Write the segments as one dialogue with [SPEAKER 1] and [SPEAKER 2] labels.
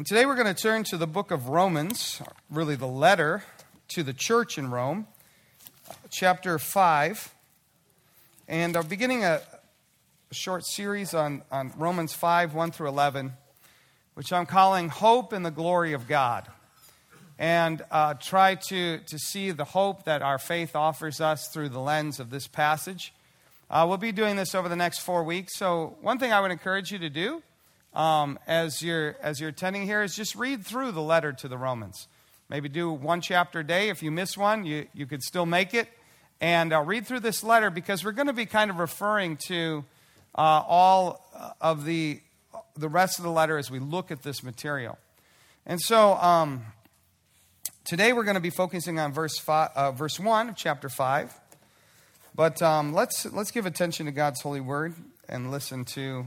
[SPEAKER 1] And today we're going to turn to the book of Romans, really the letter to the church in Rome, chapter 5. And I'm beginning a, a short series on, on Romans 5, 1 through 11, which I'm calling Hope in the Glory of God. And uh, try to, to see the hope that our faith offers us through the lens of this passage. Uh, we'll be doing this over the next four weeks. So, one thing I would encourage you to do um, as, you're, as you're attending here is just read through the letter to the Romans. Maybe do one chapter a day. If you miss one, you, you could still make it. And uh, read through this letter because we're going to be kind of referring to uh, all of the, the rest of the letter as we look at this material. And so um, today we're going to be focusing on verse, five, uh, verse 1 of chapter 5. But um, let's, let's give attention to God's holy word and listen to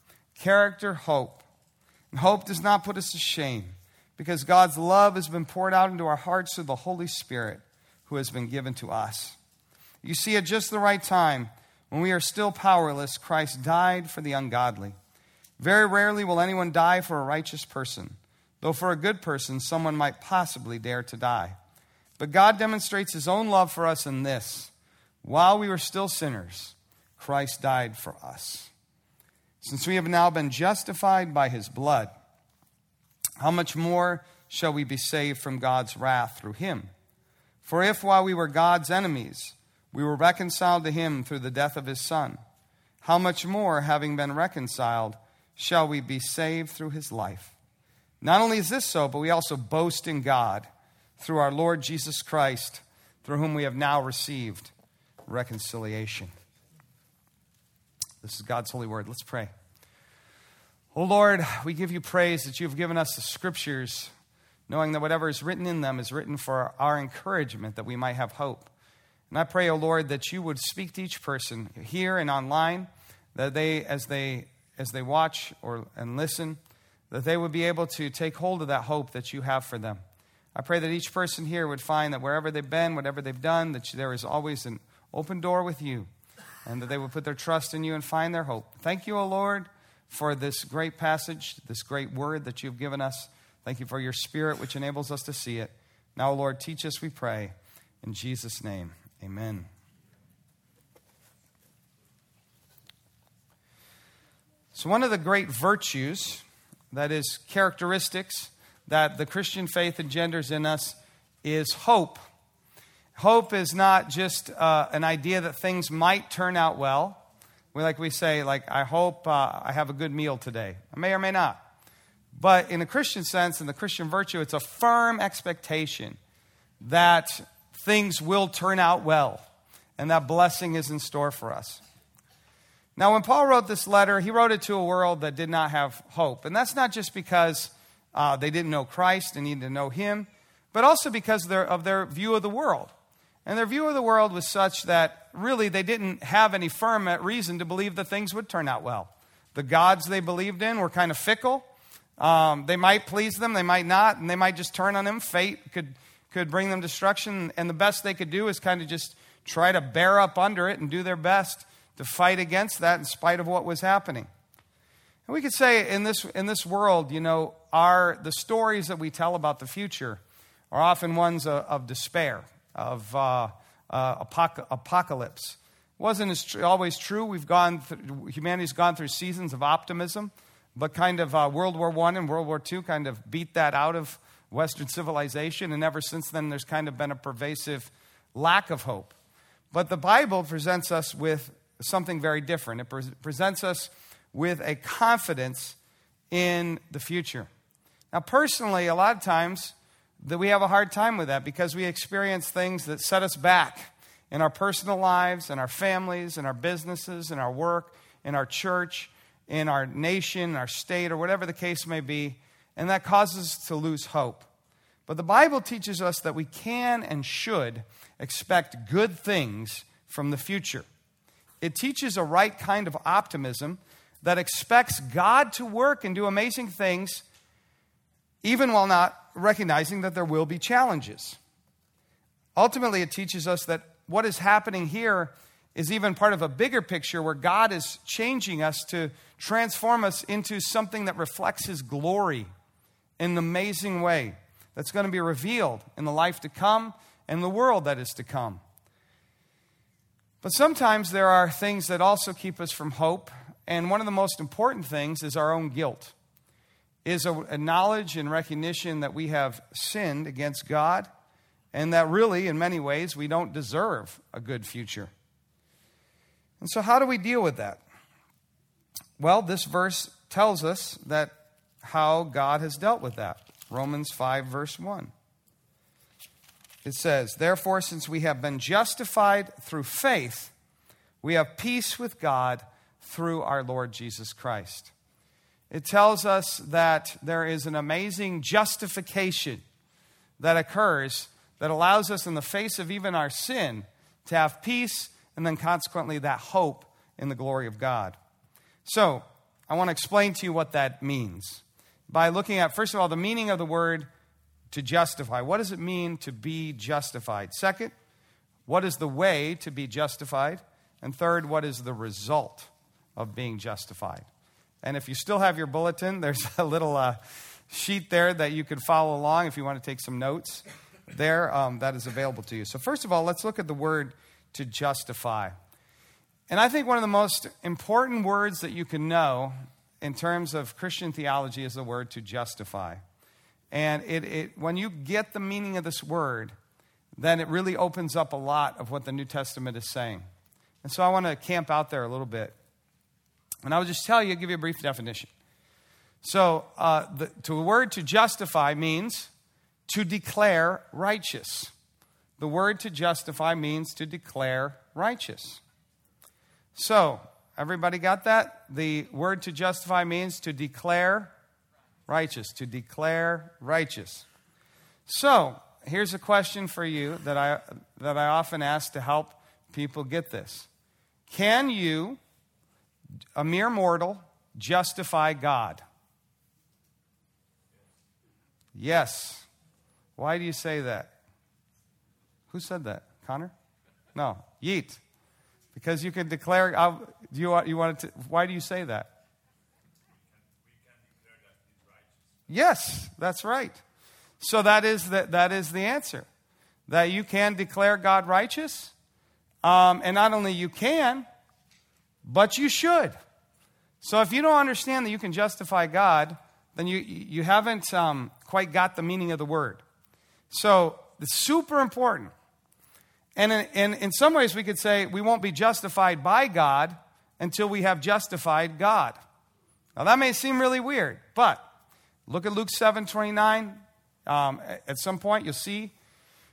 [SPEAKER 1] character, hope. And hope does not put us to shame because God's love has been poured out into our hearts through the Holy Spirit who has been given to us. You see, at just the right time, when we are still powerless, Christ died for the ungodly. Very rarely will anyone die for a righteous person, though for a good person, someone might possibly dare to die. But God demonstrates his own love for us in this while we were still sinners, Christ died for us. Since we have now been justified by his blood, how much more shall we be saved from God's wrath through him? For if while we were God's enemies, we were reconciled to him through the death of his Son, how much more, having been reconciled, shall we be saved through his life? Not only is this so, but we also boast in God through our Lord Jesus Christ, through whom we have now received reconciliation. This is God's holy word. Let's pray. Oh Lord, we give you praise that you've given us the scriptures, knowing that whatever is written in them is written for our encouragement, that we might have hope. And I pray, O oh Lord, that you would speak to each person here and online, that they, as they, as they watch or, and listen, that they would be able to take hold of that hope that you have for them. I pray that each person here would find that wherever they've been, whatever they've done, that there is always an open door with you and that they would put their trust in you and find their hope. Thank you, O Lord, for this great passage, this great word that you've given us. Thank you for your spirit, which enables us to see it. Now, Lord, teach us, we pray. In Jesus' name, amen. So, one of the great virtues, that is, characteristics that the Christian faith engenders in us, is hope. Hope is not just uh, an idea that things might turn out well. We like we say, like, I hope uh, I have a good meal today. I may or may not. But in the Christian sense, in the Christian virtue, it's a firm expectation that things will turn out well and that blessing is in store for us. Now, when Paul wrote this letter, he wrote it to a world that did not have hope. And that's not just because uh, they didn't know Christ and needed to know him, but also because of their view of the world. And their view of the world was such that really they didn't have any firm reason to believe that things would turn out well. The gods they believed in were kind of fickle. Um, they might please them, they might not, and they might just turn on them. Fate could, could bring them destruction, and the best they could do is kind of just try to bear up under it and do their best to fight against that in spite of what was happening. And we could say in this, in this world, you know, our, the stories that we tell about the future are often ones of, of despair of uh, uh, apoc- apocalypse. Wasn't tr- always true. We've gone humanity's gone through seasons of optimism, but kind of uh, World War I and World War II kind of beat that out of Western civilization, and ever since then, there's kind of been a pervasive lack of hope. But the Bible presents us with something very different. It pre- presents us with a confidence in the future. Now, personally, a lot of times that we have a hard time with that because we experience things that set us back in our personal lives, in our families, in our businesses, in our work, in our church, in our nation, our state, or whatever the case may be. and that causes us to lose hope. But the Bible teaches us that we can and should expect good things from the future. It teaches a right kind of optimism that expects God to work and do amazing things, even while not recognizing that there will be challenges. Ultimately, it teaches us that what is happening here is even part of a bigger picture where God is changing us to transform us into something that reflects His glory in an amazing way that's going to be revealed in the life to come and the world that is to come. But sometimes there are things that also keep us from hope, and one of the most important things is our own guilt. Is a, a knowledge and recognition that we have sinned against God and that really, in many ways, we don't deserve a good future. And so, how do we deal with that? Well, this verse tells us that how God has dealt with that. Romans 5, verse 1. It says, Therefore, since we have been justified through faith, we have peace with God through our Lord Jesus Christ. It tells us that there is an amazing justification that occurs that allows us, in the face of even our sin, to have peace and then consequently that hope in the glory of God. So, I want to explain to you what that means by looking at, first of all, the meaning of the word to justify. What does it mean to be justified? Second, what is the way to be justified? And third, what is the result of being justified? And if you still have your bulletin, there's a little uh, sheet there that you can follow along if you want to take some notes there um, that is available to you. So, first of all, let's look at the word to justify. And I think one of the most important words that you can know in terms of Christian theology is the word to justify. And it, it, when you get the meaning of this word, then it really opens up a lot of what the New Testament is saying. And so I want to camp out there a little bit. And I will just tell you, give you a brief definition. So, uh, the, the word to justify means to declare righteous. The word to justify means to declare righteous. So, everybody got that? The word to justify means to declare righteous, to declare righteous. So, here's a question for you that I, that I often ask to help people get this Can you, a mere mortal, justify God? Yes. Why do you say that? Who said that? Connor? No. Yeet. Because you can declare. Uh, do you, you want to, why do you say that? Yes, that's right. So that is the, that is the answer. That you can declare God righteous. Um, and not only you can, but you should. So if you don't understand that you can justify God, then you, you haven't um, quite got the meaning of the word. So it's super important. And in, in, in some ways, we could say we won't be justified by God until we have justified God. Now, that may seem really weird, but look at Luke 7 29. Um, at some point, you'll see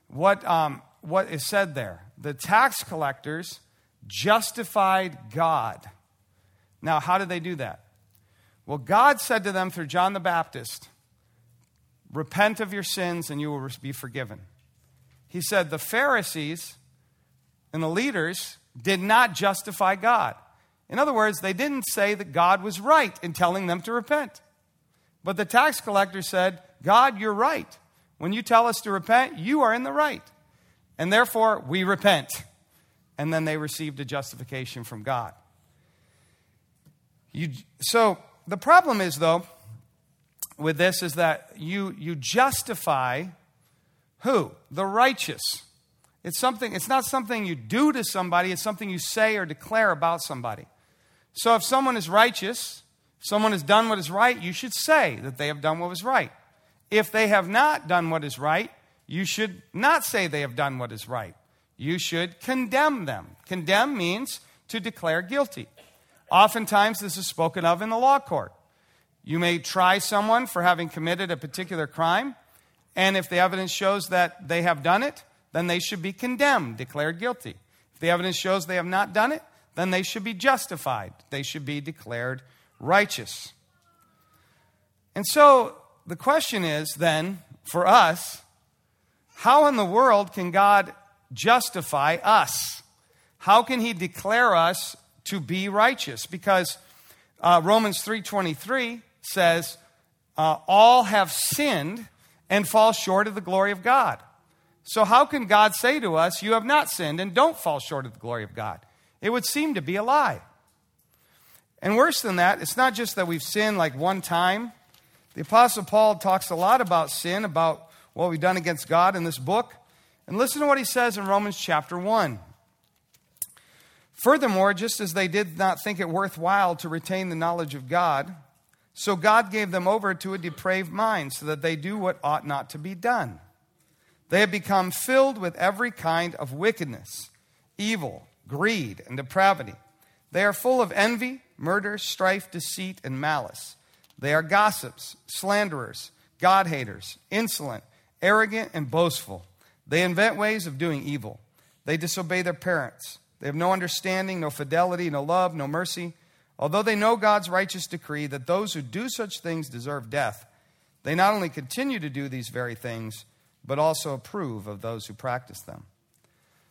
[SPEAKER 1] what, um, what is said there. The tax collectors justified God. Now, how did they do that? Well, God said to them through John the Baptist, Repent of your sins and you will be forgiven. He said the Pharisees and the leaders did not justify God. In other words, they didn't say that God was right in telling them to repent. But the tax collector said, God, you're right. When you tell us to repent, you are in the right. And therefore, we repent. And then they received a justification from God. You, so the problem is, though, with this is that you, you justify who? The righteous. It's something, it's not something you do to somebody, it's something you say or declare about somebody. So if someone is righteous, someone has done what is right, you should say that they have done what was right. If they have not done what is right, you should not say they have done what is right. You should condemn them. Condemn means to declare guilty. Oftentimes, this is spoken of in the law court. You may try someone for having committed a particular crime, and if the evidence shows that they have done it, then they should be condemned, declared guilty. If the evidence shows they have not done it, then they should be justified. They should be declared righteous. And so the question is then for us how in the world can God justify us? How can he declare us to be righteous? Because uh, Romans 3:23 says, uh, "All have sinned and fall short of the glory of God." So how can God say to us, "You have not sinned and don't fall short of the glory of God"? It would seem to be a lie. And worse than that, it's not just that we've sinned like one time. The Apostle Paul talks a lot about sin, about what we've done against God in this book. And listen to what he says in Romans chapter 1. Furthermore, just as they did not think it worthwhile to retain the knowledge of God, so God gave them over to a depraved mind so that they do what ought not to be done. They have become filled with every kind of wickedness, evil, greed, and depravity. They are full of envy, murder, strife, deceit, and malice. They are gossips, slanderers, God haters, insolent, arrogant, and boastful. They invent ways of doing evil. They disobey their parents. They have no understanding, no fidelity, no love, no mercy. Although they know God's righteous decree that those who do such things deserve death, they not only continue to do these very things, but also approve of those who practice them.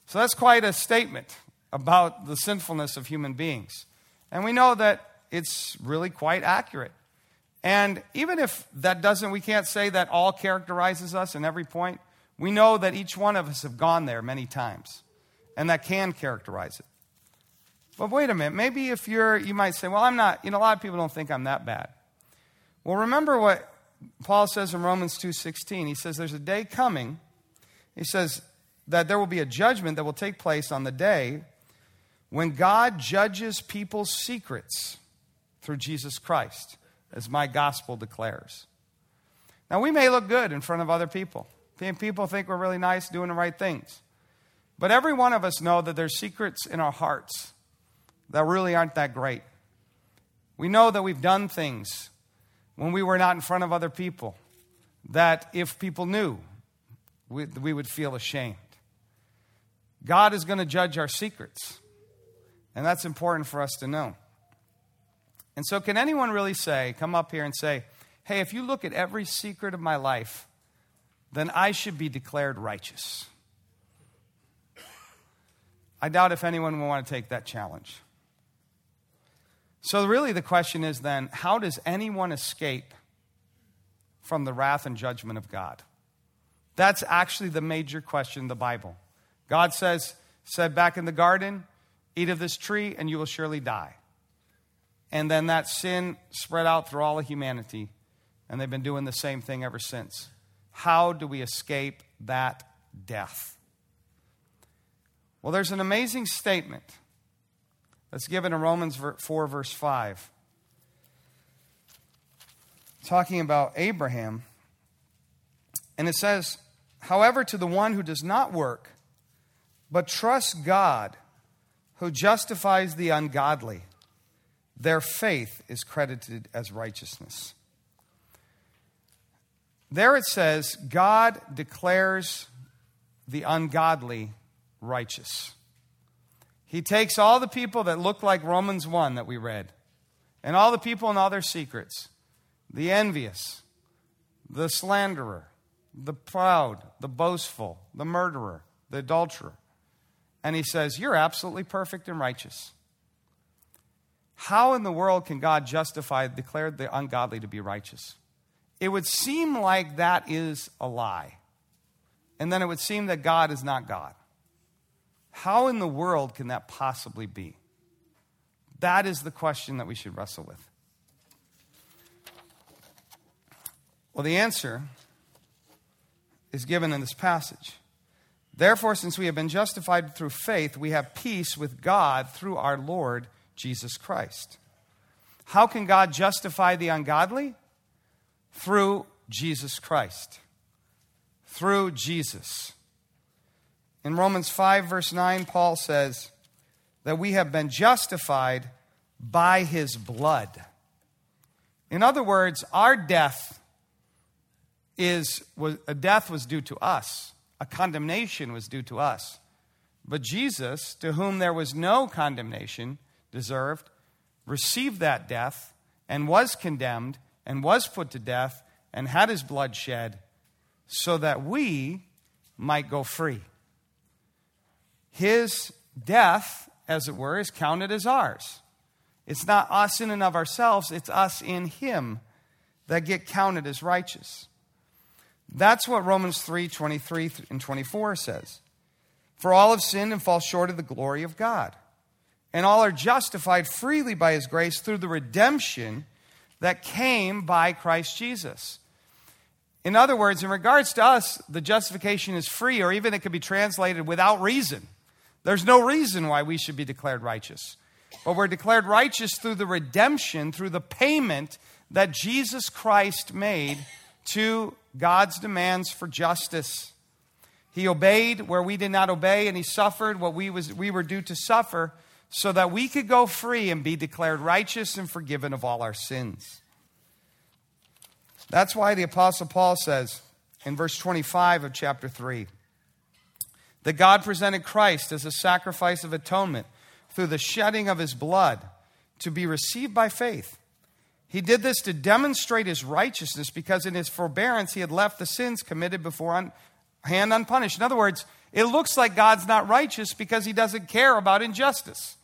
[SPEAKER 1] So that's quite a statement about the sinfulness of human beings. And we know that it's really quite accurate. And even if that doesn't, we can't say that all characterizes us in every point. We know that each one of us have gone there many times, and that can characterize it. But wait a minute, maybe if you're, you might say, well, I'm not, you know, a lot of people don't think I'm that bad. Well, remember what Paul says in Romans 2.16. He says there's a day coming, he says that there will be a judgment that will take place on the day when God judges people's secrets through Jesus Christ, as my gospel declares. Now, we may look good in front of other people. People think we're really nice, doing the right things. But every one of us know that there's secrets in our hearts that really aren't that great. We know that we've done things when we were not in front of other people that if people knew, we, we would feel ashamed. God is going to judge our secrets. And that's important for us to know. And so, can anyone really say, come up here and say, hey, if you look at every secret of my life, then I should be declared righteous? I doubt if anyone will want to take that challenge. So, really, the question is then how does anyone escape from the wrath and judgment of God? That's actually the major question in the Bible. God says, said back in the garden, Eat of this tree, and you will surely die. And then that sin spread out through all of humanity, and they've been doing the same thing ever since. How do we escape that death? Well, there's an amazing statement that's given in Romans 4, verse 5, talking about Abraham. And it says, However, to the one who does not work, but trusts God, who justifies the ungodly, their faith is credited as righteousness. There it says, God declares the ungodly righteous. He takes all the people that look like Romans 1 that we read, and all the people and all their secrets the envious, the slanderer, the proud, the boastful, the murderer, the adulterer and he says, You're absolutely perfect and righteous. How in the world can God justify, declare the ungodly to be righteous? It would seem like that is a lie. And then it would seem that God is not God. How in the world can that possibly be? That is the question that we should wrestle with. Well, the answer is given in this passage. Therefore, since we have been justified through faith, we have peace with God through our Lord Jesus Christ. How can God justify the ungodly? Through Jesus Christ. Through Jesus. In Romans 5, verse 9, Paul says that we have been justified by his blood. In other words, our death is was, a death was due to us a condemnation was due to us. But Jesus, to whom there was no condemnation deserved, received that death and was condemned and was put to death and had his blood shed so that we might go free. His death, as it were, is counted as ours. It's not us in and of ourselves, it's us in him that get counted as righteous. That's what Romans 3 23 and 24 says. For all have sinned and fall short of the glory of God. And all are justified freely by his grace through the redemption that came by Christ Jesus. In other words, in regards to us, the justification is free, or even it could be translated without reason. There's no reason why we should be declared righteous. But we're declared righteous through the redemption, through the payment that Jesus Christ made to God's demands for justice. He obeyed where we did not obey, and he suffered what we, was, we were due to suffer so that we could go free and be declared righteous and forgiven of all our sins. That's why the Apostle Paul says in verse 25 of chapter 3 that God presented Christ as a sacrifice of atonement through the shedding of his blood to be received by faith. He did this to demonstrate his righteousness because in his forbearance he had left the sins committed before beforehand unpunished. In other words, it looks like God's not righteous because he doesn't care about injustice.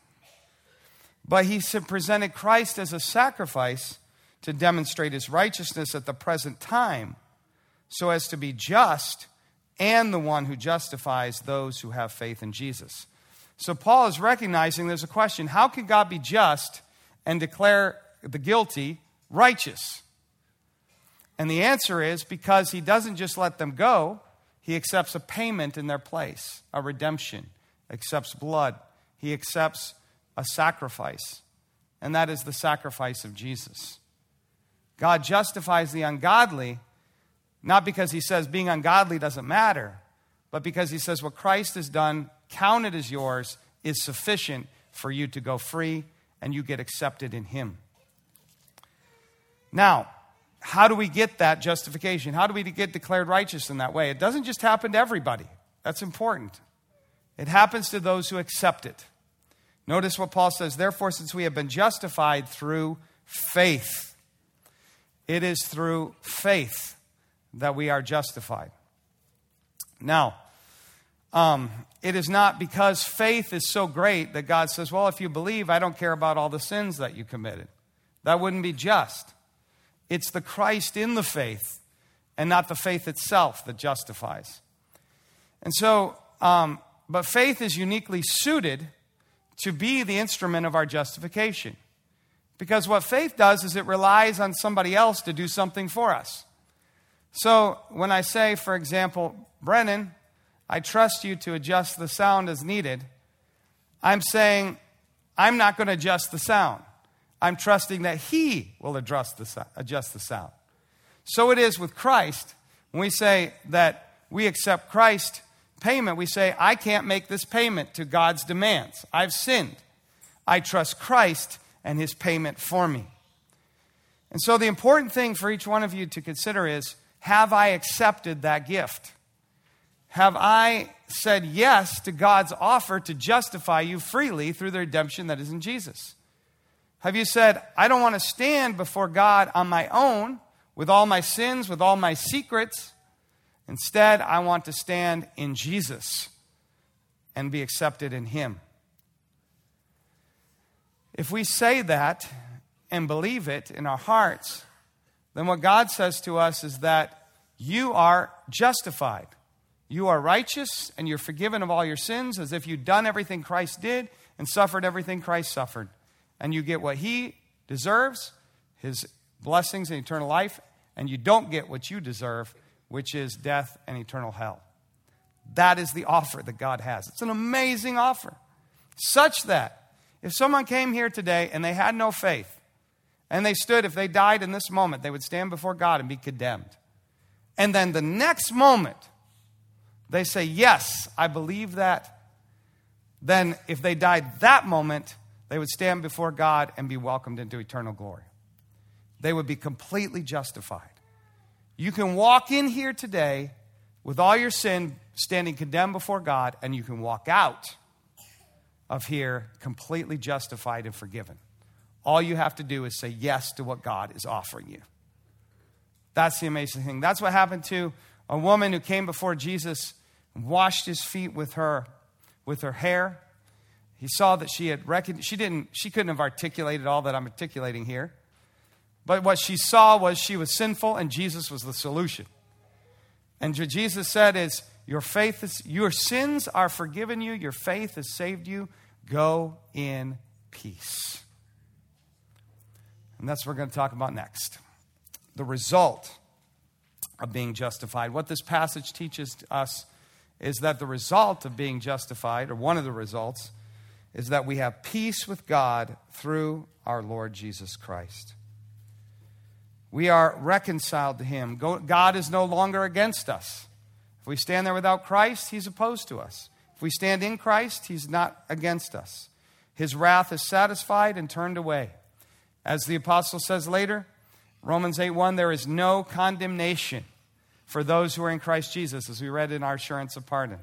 [SPEAKER 1] But he presented Christ as a sacrifice to demonstrate his righteousness at the present time so as to be just and the one who justifies those who have faith in Jesus. So Paul is recognizing there's a question how can God be just and declare the guilty righteous? And the answer is because he doesn't just let them go, he accepts a payment in their place, a redemption, accepts blood, he accepts a sacrifice, and that is the sacrifice of Jesus. God justifies the ungodly not because he says being ungodly doesn't matter, but because he says what Christ has done, counted as yours, is sufficient for you to go free and you get accepted in him. Now, how do we get that justification? How do we get declared righteous in that way? It doesn't just happen to everybody. That's important. It happens to those who accept it. Notice what Paul says. Therefore, since we have been justified through faith, it is through faith that we are justified. Now, um, it is not because faith is so great that God says, Well, if you believe, I don't care about all the sins that you committed. That wouldn't be just. It's the Christ in the faith and not the faith itself that justifies. And so, um, but faith is uniquely suited to be the instrument of our justification. Because what faith does is it relies on somebody else to do something for us. So when I say, for example, Brennan, I trust you to adjust the sound as needed, I'm saying, I'm not going to adjust the sound. I'm trusting that He will adjust the, adjust the sound. So it is with Christ. When we say that we accept Christ payment, we say, I can't make this payment to God's demands. I've sinned. I trust Christ and his payment for me. And so the important thing for each one of you to consider is have I accepted that gift? Have I said yes to God's offer to justify you freely through the redemption that is in Jesus? Have you said, I don't want to stand before God on my own with all my sins, with all my secrets? Instead, I want to stand in Jesus and be accepted in Him. If we say that and believe it in our hearts, then what God says to us is that you are justified. You are righteous and you're forgiven of all your sins as if you'd done everything Christ did and suffered everything Christ suffered. And you get what He deserves, His blessings and eternal life, and you don't get what you deserve, which is death and eternal hell. That is the offer that God has. It's an amazing offer, such that if someone came here today and they had no faith, and they stood, if they died in this moment, they would stand before God and be condemned. And then the next moment, they say, Yes, I believe that. Then, if they died that moment, they would stand before God and be welcomed into eternal glory. They would be completely justified. You can walk in here today with all your sin standing condemned before God, and you can walk out of here completely justified and forgiven. All you have to do is say yes to what God is offering you. That's the amazing thing. That's what happened to a woman who came before Jesus and washed his feet with her with her hair. He saw that she had recognized, she didn't, she couldn't have articulated all that I'm articulating here. But what she saw was she was sinful and Jesus was the solution. And what Jesus said is, Your faith is, your sins are forgiven you, your faith has saved you. Go in peace. And that's what we're going to talk about next. The result of being justified. What this passage teaches us is that the result of being justified, or one of the results, is that we have peace with God through our Lord Jesus Christ. We are reconciled to Him. God is no longer against us. If we stand there without Christ, He's opposed to us. If we stand in Christ, He's not against us. His wrath is satisfied and turned away. As the apostle says later, Romans 8 1, there is no condemnation for those who are in Christ Jesus, as we read in our assurance of pardon.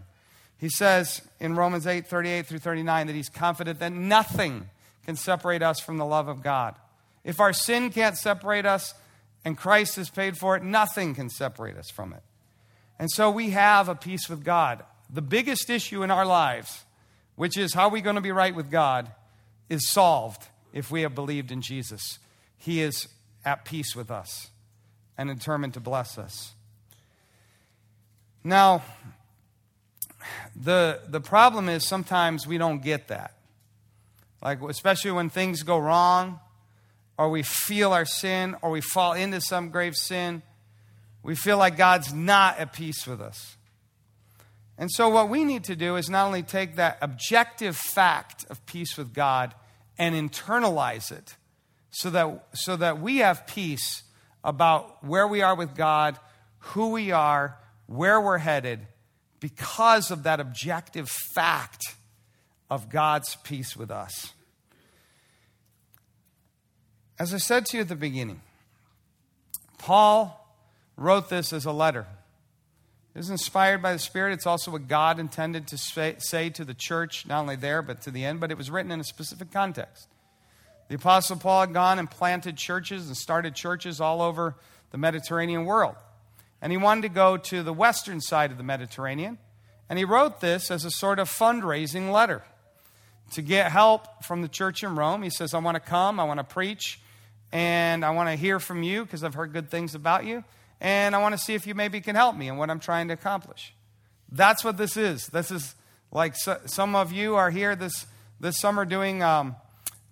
[SPEAKER 1] He says in Romans 8:38 through 39 that he's confident that nothing can separate us from the love of God. If our sin can't separate us, and Christ has paid for it, nothing can separate us from it. And so we have a peace with God. The biggest issue in our lives, which is how are we going to be right with God, is solved if we have believed in Jesus. He is at peace with us and determined to bless us. Now, the, the problem is sometimes we don't get that. Like, especially when things go wrong or we feel our sin, or we fall into some grave sin, we feel like God's not at peace with us. And so, what we need to do is not only take that objective fact of peace with God and internalize it so that, so that we have peace about where we are with God, who we are, where we're headed, because of that objective fact of God's peace with us. As I said to you at the beginning, Paul wrote this as a letter. It is inspired by the Spirit. It's also what God intended to say, say, to the church, not only there, but to the end, but it was written in a specific context. The Apostle Paul had gone and planted churches and started churches all over the Mediterranean world. And he wanted to go to the western side of the Mediterranean. And he wrote this as a sort of fundraising letter to get help from the church in Rome. He says, I want to come, I want to preach, and I want to hear from you because I've heard good things about you, and I want to see if you maybe can help me in what I'm trying to accomplish. That's what this is. This is like so, some of you are here this, this summer doing um,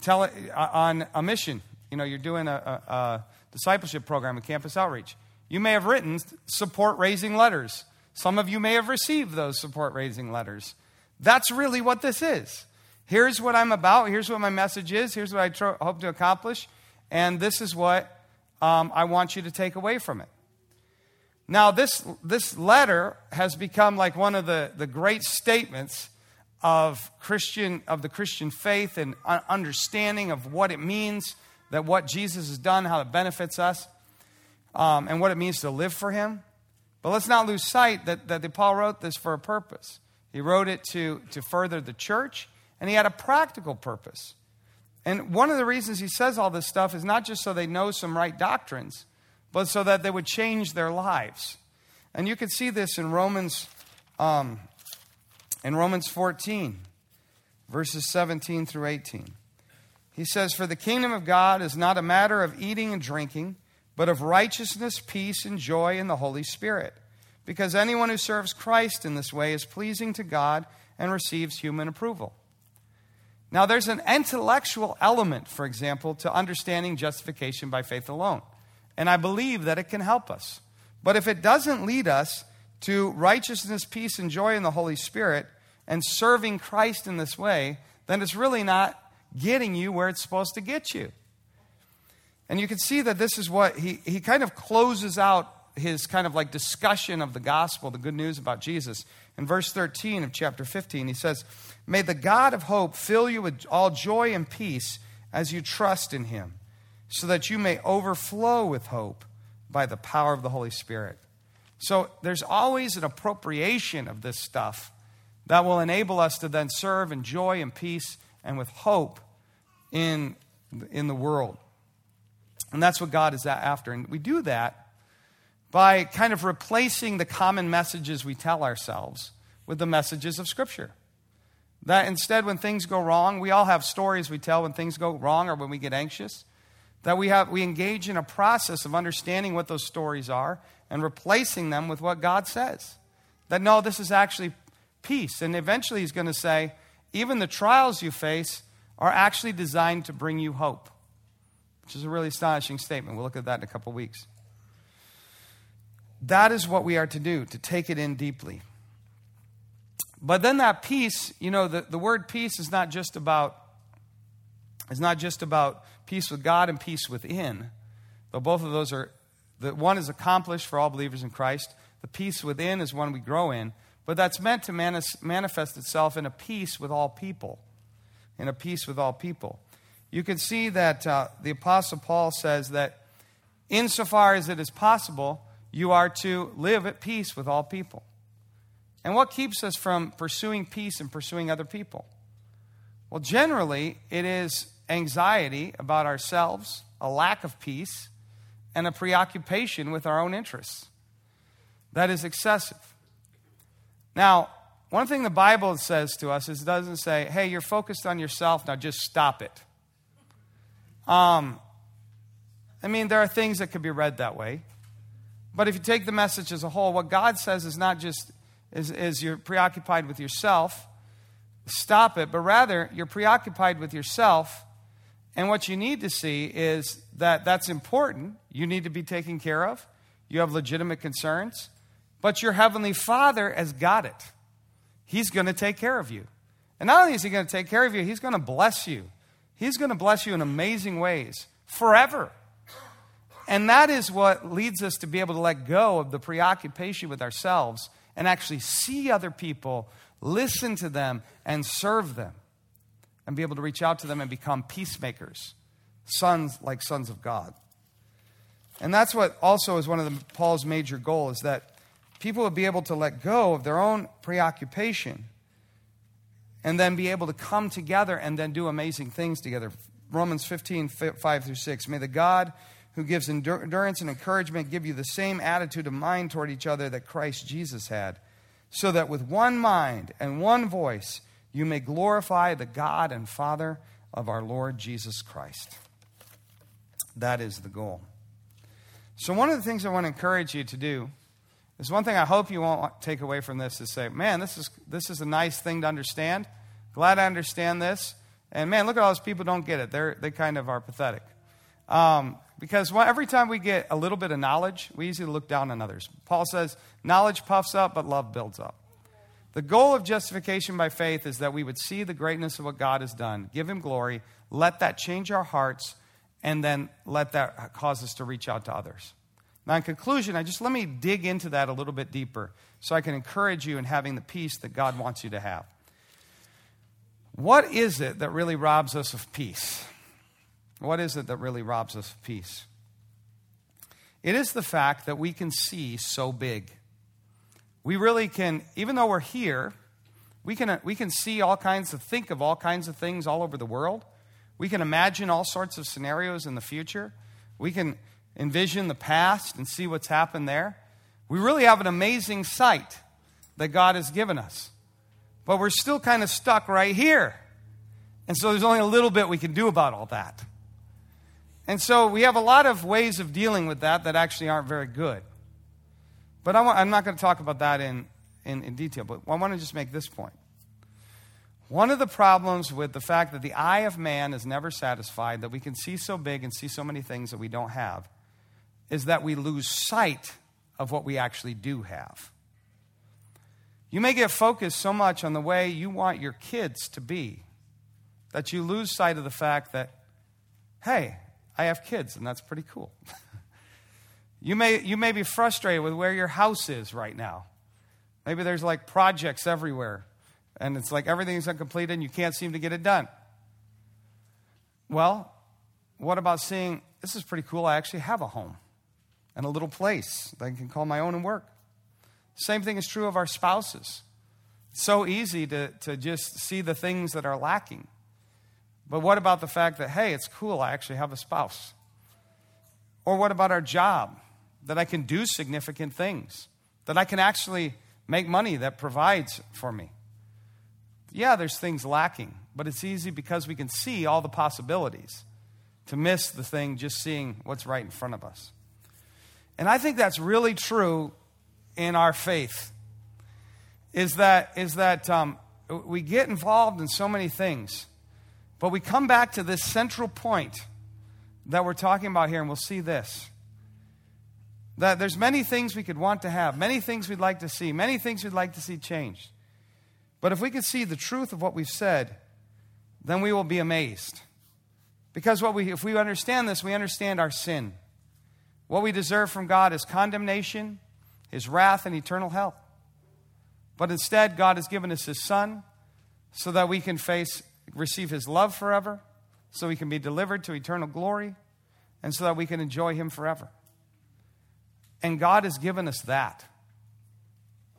[SPEAKER 1] tele, uh, on a mission. You know, you're doing a, a, a discipleship program at Campus Outreach. You may have written support raising letters. Some of you may have received those support raising letters. That's really what this is. Here's what I'm about. Here's what my message is. Here's what I tr- hope to accomplish. And this is what um, I want you to take away from it. Now, this, this letter has become like one of the, the great statements of Christian of the Christian faith and understanding of what it means that what Jesus has done, how it benefits us, um, and what it means to live for Him. But let's not lose sight that, that Paul wrote this for a purpose. He wrote it to, to further the church, and he had a practical purpose. And one of the reasons he says all this stuff is not just so they know some right doctrines, but so that they would change their lives. And you can see this in Romans, um, in Romans 14, verses 17 through 18. He says, For the kingdom of God is not a matter of eating and drinking, but of righteousness, peace, and joy in the Holy Spirit. Because anyone who serves Christ in this way is pleasing to God and receives human approval. Now, there's an intellectual element, for example, to understanding justification by faith alone. And I believe that it can help us. But if it doesn't lead us to righteousness, peace, and joy in the Holy Spirit and serving Christ in this way, then it's really not getting you where it's supposed to get you. And you can see that this is what he, he kind of closes out his kind of like discussion of the gospel, the good news about Jesus. In verse 13 of chapter 15, he says, May the God of hope fill you with all joy and peace as you trust in him, so that you may overflow with hope by the power of the Holy Spirit. So there's always an appropriation of this stuff that will enable us to then serve in joy and peace and with hope in, in the world. And that's what God is after. And we do that by kind of replacing the common messages we tell ourselves with the messages of Scripture. That instead, when things go wrong, we all have stories we tell when things go wrong or when we get anxious. That we, have, we engage in a process of understanding what those stories are and replacing them with what God says. That no, this is actually peace. And eventually, He's going to say, even the trials you face are actually designed to bring you hope, which is a really astonishing statement. We'll look at that in a couple weeks. That is what we are to do, to take it in deeply. But then that peace, you know, the, the word peace is not just about is not just about peace with God and peace within, though both of those are the one is accomplished for all believers in Christ. The peace within is one we grow in, but that's meant to manis- manifest itself in a peace with all people. In a peace with all people. You can see that uh, the Apostle Paul says that insofar as it is possible, you are to live at peace with all people. And what keeps us from pursuing peace and pursuing other people? Well, generally, it is anxiety about ourselves, a lack of peace, and a preoccupation with our own interests. That is excessive. Now, one thing the Bible says to us is it doesn't say, hey, you're focused on yourself, now just stop it. Um, I mean, there are things that could be read that way. But if you take the message as a whole, what God says is not just is, is you're preoccupied with yourself, stop it, but rather you're preoccupied with yourself. And what you need to see is that that's important. You need to be taken care of. You have legitimate concerns. But your Heavenly Father has got it. He's going to take care of you. And not only is He going to take care of you, He's going to bless you. He's going to bless you in amazing ways forever. And that is what leads us to be able to let go of the preoccupation with ourselves and actually see other people, listen to them, and serve them, and be able to reach out to them and become peacemakers, sons like sons of God. And that's what also is one of the, Paul's major goals is that people would be able to let go of their own preoccupation and then be able to come together and then do amazing things together. Romans 15, 5 through 6. May the God who gives endurance and encouragement give you the same attitude of mind toward each other that Christ Jesus had, so that with one mind and one voice you may glorify the God and Father of our Lord Jesus Christ. That is the goal. So, one of the things I want to encourage you to do is one thing I hope you won't take away from this is say, man, this is, this is a nice thing to understand. Glad I understand this. And man, look at all those people don't get it. They're, they kind of are pathetic. Um, because every time we get a little bit of knowledge, we easily look down on others. Paul says, knowledge puffs up, but love builds up. The goal of justification by faith is that we would see the greatness of what God has done, give Him glory, let that change our hearts, and then let that cause us to reach out to others. Now, in conclusion, I just let me dig into that a little bit deeper so I can encourage you in having the peace that God wants you to have. What is it that really robs us of peace? What is it that really robs us of peace? It is the fact that we can see so big. We really can, even though we're here, we can, uh, we can see all kinds of, think of all kinds of things all over the world. We can imagine all sorts of scenarios in the future. We can envision the past and see what's happened there. We really have an amazing sight that God has given us. But we're still kind of stuck right here. And so there's only a little bit we can do about all that. And so we have a lot of ways of dealing with that that actually aren't very good. But I am not going to talk about that in, in, in detail, but I want to just make this point. One of the problems with the fact that the eye of man is never satisfied, that we can see so big and see so many things that we don't have, is that we lose sight of what we actually do have. You may get focused so much on the way you want your kids to be that you lose sight of the fact that, hey, I have kids, and that's pretty cool. you, may, you may be frustrated with where your house is right now. Maybe there's like projects everywhere, and it's like everything's uncompleted and you can't seem to get it done. Well, what about seeing this is pretty cool? I actually have a home and a little place that I can call my own and work. Same thing is true of our spouses. It's so easy to, to just see the things that are lacking. But what about the fact that, hey, it's cool, I actually have a spouse? Or what about our job? that I can do significant things, that I can actually make money that provides for me. Yeah, there's things lacking, but it's easy because we can see all the possibilities to miss the thing just seeing what's right in front of us. And I think that's really true in our faith. Is that, is that um, we get involved in so many things, but we come back to this central point that we're talking about here, and we'll see this. That there's many things we could want to have, many things we'd like to see, many things we'd like to see changed. But if we could see the truth of what we've said, then we will be amazed. Because what we, if we understand this, we understand our sin. What we deserve from God is condemnation, His wrath, and eternal hell. But instead, God has given us His Son so that we can face, receive His love forever, so we can be delivered to eternal glory, and so that we can enjoy Him forever. And God has given us that.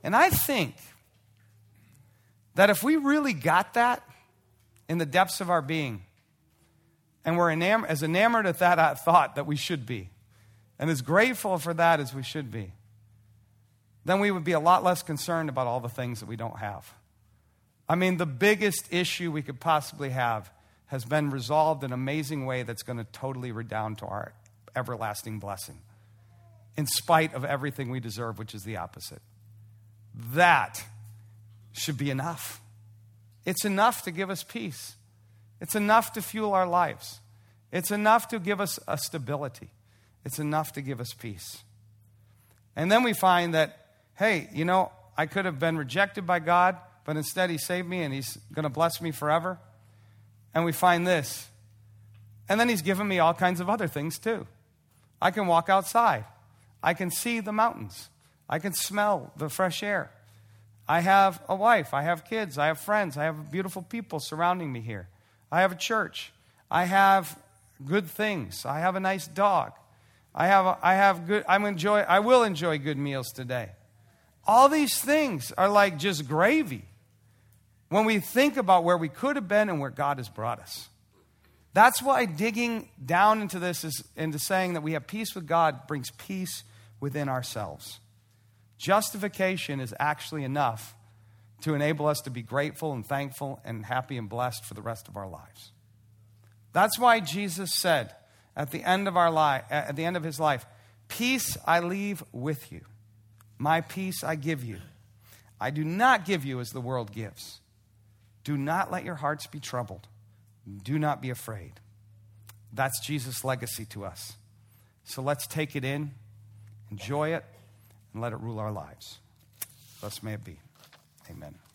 [SPEAKER 1] And I think that if we really got that in the depths of our being, and we're enam- as enamored at that thought that we should be, and as grateful for that as we should be, then we would be a lot less concerned about all the things that we don't have. I mean, the biggest issue we could possibly have has been resolved in an amazing way that's going to totally redound to our everlasting blessing, in spite of everything we deserve, which is the opposite. That should be enough. It's enough to give us peace. It's enough to fuel our lives. It's enough to give us a stability. It's enough to give us peace. And then we find that, hey, you know, I could have been rejected by God, but instead He saved me and He's going to bless me forever. And we find this. And then He's given me all kinds of other things too. I can walk outside, I can see the mountains, I can smell the fresh air. I have a wife, I have kids, I have friends, I have beautiful people surrounding me here. I have a church. I have good things. I have a nice dog. I have, a, I have good, I'm enjoy, I will enjoy good meals today. All these things are like just gravy when we think about where we could have been and where God has brought us. That's why digging down into this is into saying that we have peace with God brings peace within ourselves. Justification is actually enough to enable us to be grateful and thankful and happy and blessed for the rest of our lives. That's why Jesus said, at the end of our life, at the end of his life, peace I leave with you. My peace I give you. I do not give you as the world gives. Do not let your hearts be troubled. Do not be afraid. That's Jesus' legacy to us. So let's take it in, enjoy it, and let it rule our lives. Thus may it be. Amen.